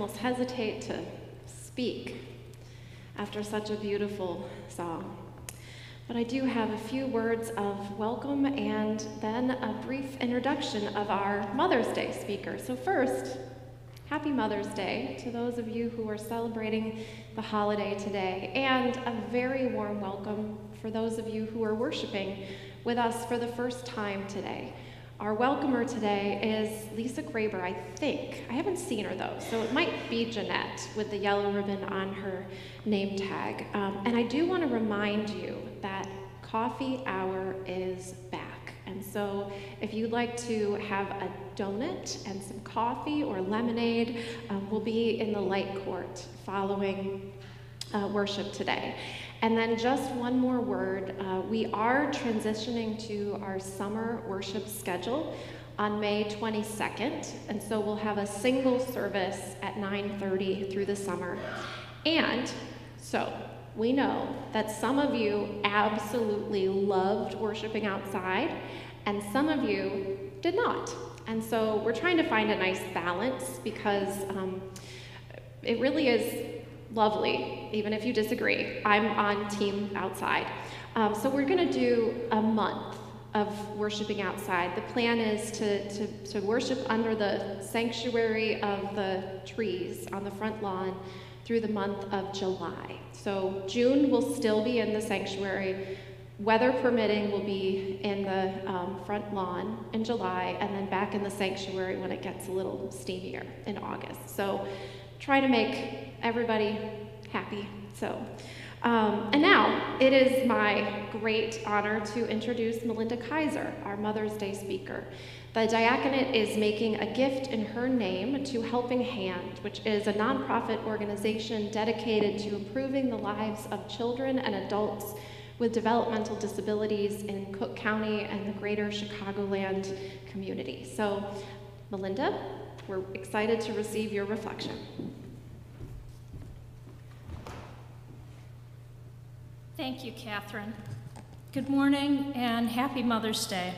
almost hesitate to speak after such a beautiful song. But I do have a few words of welcome and then a brief introduction of our Mother's Day speaker. So, first, Happy Mother's Day to those of you who are celebrating the holiday today, and a very warm welcome for those of you who are worshiping with us for the first time today. Our welcomer today is Lisa Graber, I think. I haven't seen her though, so it might be Jeanette with the yellow ribbon on her name tag. Um, and I do want to remind you that coffee hour is back. And so if you'd like to have a donut and some coffee or lemonade, um, we'll be in the light court following uh, worship today. And then just one more word. Uh, we are transitioning to our summer worship schedule on May 22nd, and so we'll have a single service at 9:30 through the summer. And so we know that some of you absolutely loved worshiping outside, and some of you did not. And so we're trying to find a nice balance because um, it really is lovely, even if you disagree. I'm on team outside. Um, so we're going to do a month of worshiping outside. The plan is to, to, to worship under the sanctuary of the trees on the front lawn through the month of July. So June will still be in the sanctuary. Weather permitting will be in the um, front lawn in July and then back in the sanctuary when it gets a little steamier in August. So try to make everybody happy. So, um, and now it is my great honor to introduce Melinda Kaiser, our Mother's Day speaker. The diaconate is making a gift in her name to Helping Hand, which is a nonprofit organization dedicated to improving the lives of children and adults with developmental disabilities in Cook County and the greater Chicagoland community. So, Melinda, we're excited to receive your reflection. Thank you, Catherine. Good morning and happy Mother's Day.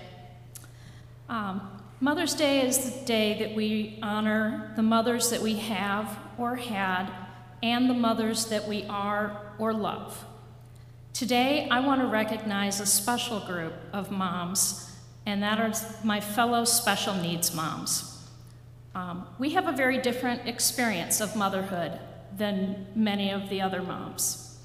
Um, Mother's Day is the day that we honor the mothers that we have or had and the mothers that we are or love. Today, I want to recognize a special group of moms, and that are my fellow special needs moms. Um, we have a very different experience of motherhood than many of the other moms.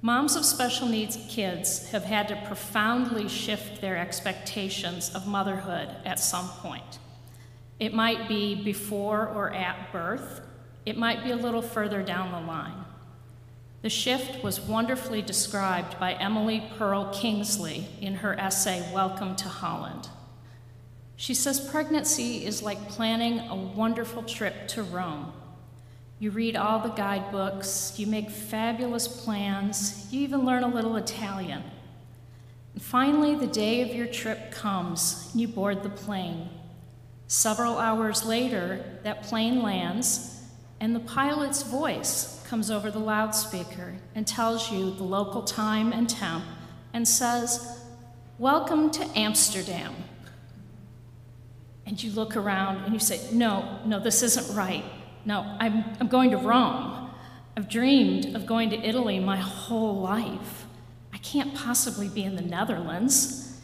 Moms of special needs kids have had to profoundly shift their expectations of motherhood at some point. It might be before or at birth, it might be a little further down the line. The shift was wonderfully described by Emily Perl Kingsley in her essay, Welcome to Holland. She says pregnancy is like planning a wonderful trip to Rome. You read all the guidebooks, you make fabulous plans, you even learn a little Italian. And finally, the day of your trip comes, and you board the plane. Several hours later, that plane lands, and the pilot's voice comes over the loudspeaker and tells you the local time and temp and says, Welcome to Amsterdam. And you look around and you say, No, no, this isn't right. No, I'm, I'm going to Rome. I've dreamed of going to Italy my whole life. I can't possibly be in the Netherlands.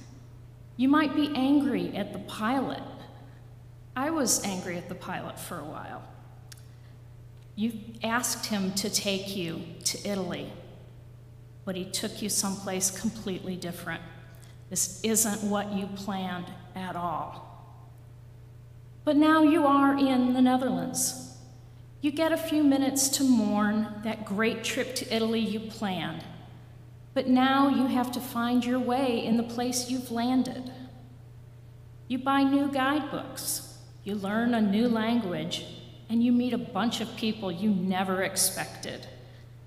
You might be angry at the pilot. I was angry at the pilot for a while. You asked him to take you to Italy, but he took you someplace completely different. This isn't what you planned at all. But now you are in the Netherlands. You get a few minutes to mourn that great trip to Italy you planned. But now you have to find your way in the place you've landed. You buy new guidebooks, you learn a new language, and you meet a bunch of people you never expected.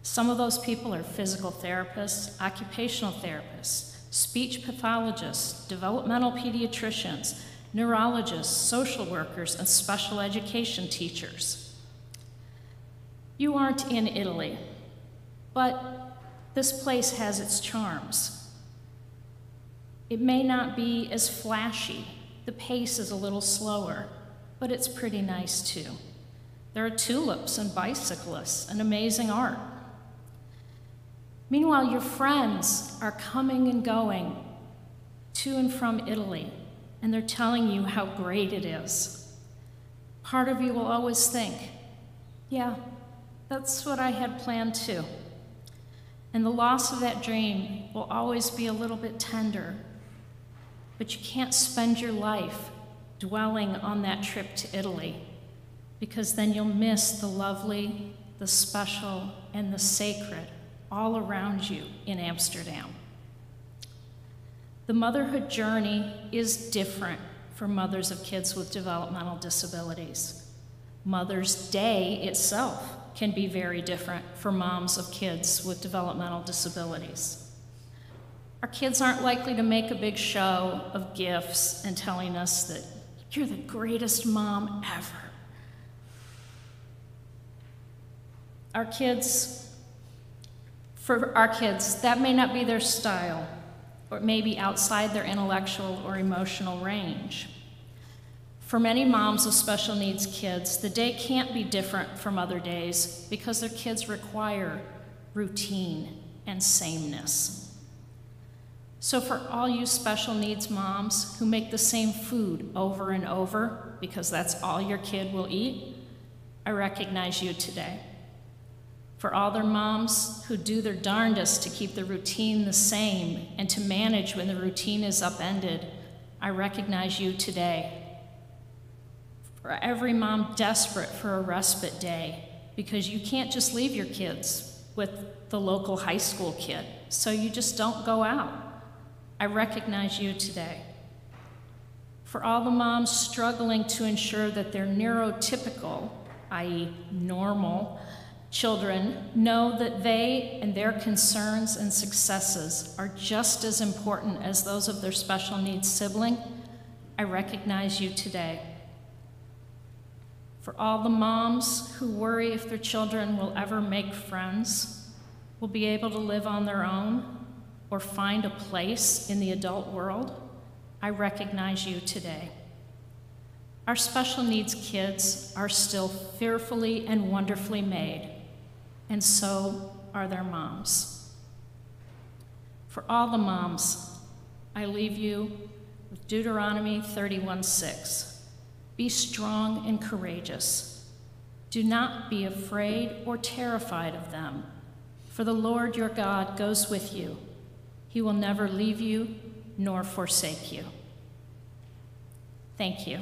Some of those people are physical therapists, occupational therapists, speech pathologists, developmental pediatricians, neurologists, social workers, and special education teachers. You aren't in Italy, but this place has its charms. It may not be as flashy, the pace is a little slower, but it's pretty nice too. There are tulips and bicyclists and amazing art. Meanwhile, your friends are coming and going to and from Italy, and they're telling you how great it is. Part of you will always think, yeah, that's what I had planned too. And the loss of that dream will always be a little bit tender. But you can't spend your life dwelling on that trip to Italy because then you'll miss the lovely, the special, and the sacred all around you in Amsterdam. The motherhood journey is different for mothers of kids with developmental disabilities. Mother's Day itself can be very different for moms of kids with developmental disabilities. Our kids aren't likely to make a big show of gifts and telling us that you're the greatest mom ever. Our kids, for our kids, that may not be their style, or it may be outside their intellectual or emotional range. For many moms of special needs kids, the day can't be different from other days because their kids require routine and sameness. So, for all you special needs moms who make the same food over and over because that's all your kid will eat, I recognize you today. For all their moms who do their darndest to keep the routine the same and to manage when the routine is upended, I recognize you today for every mom desperate for a respite day because you can't just leave your kids with the local high school kid, so you just don't go out. I recognize you today. For all the moms struggling to ensure that their neurotypical, i.e., normal, children know that they and their concerns and successes are just as important as those of their special needs sibling, I recognize you today. For all the moms who worry if their children will ever make friends, will be able to live on their own, or find a place in the adult world, I recognize you today. Our special needs kids are still fearfully and wonderfully made, and so are their moms. For all the moms, I leave you with Deuteronomy 31:6. Be strong and courageous. Do not be afraid or terrified of them, for the Lord your God goes with you. He will never leave you nor forsake you. Thank you.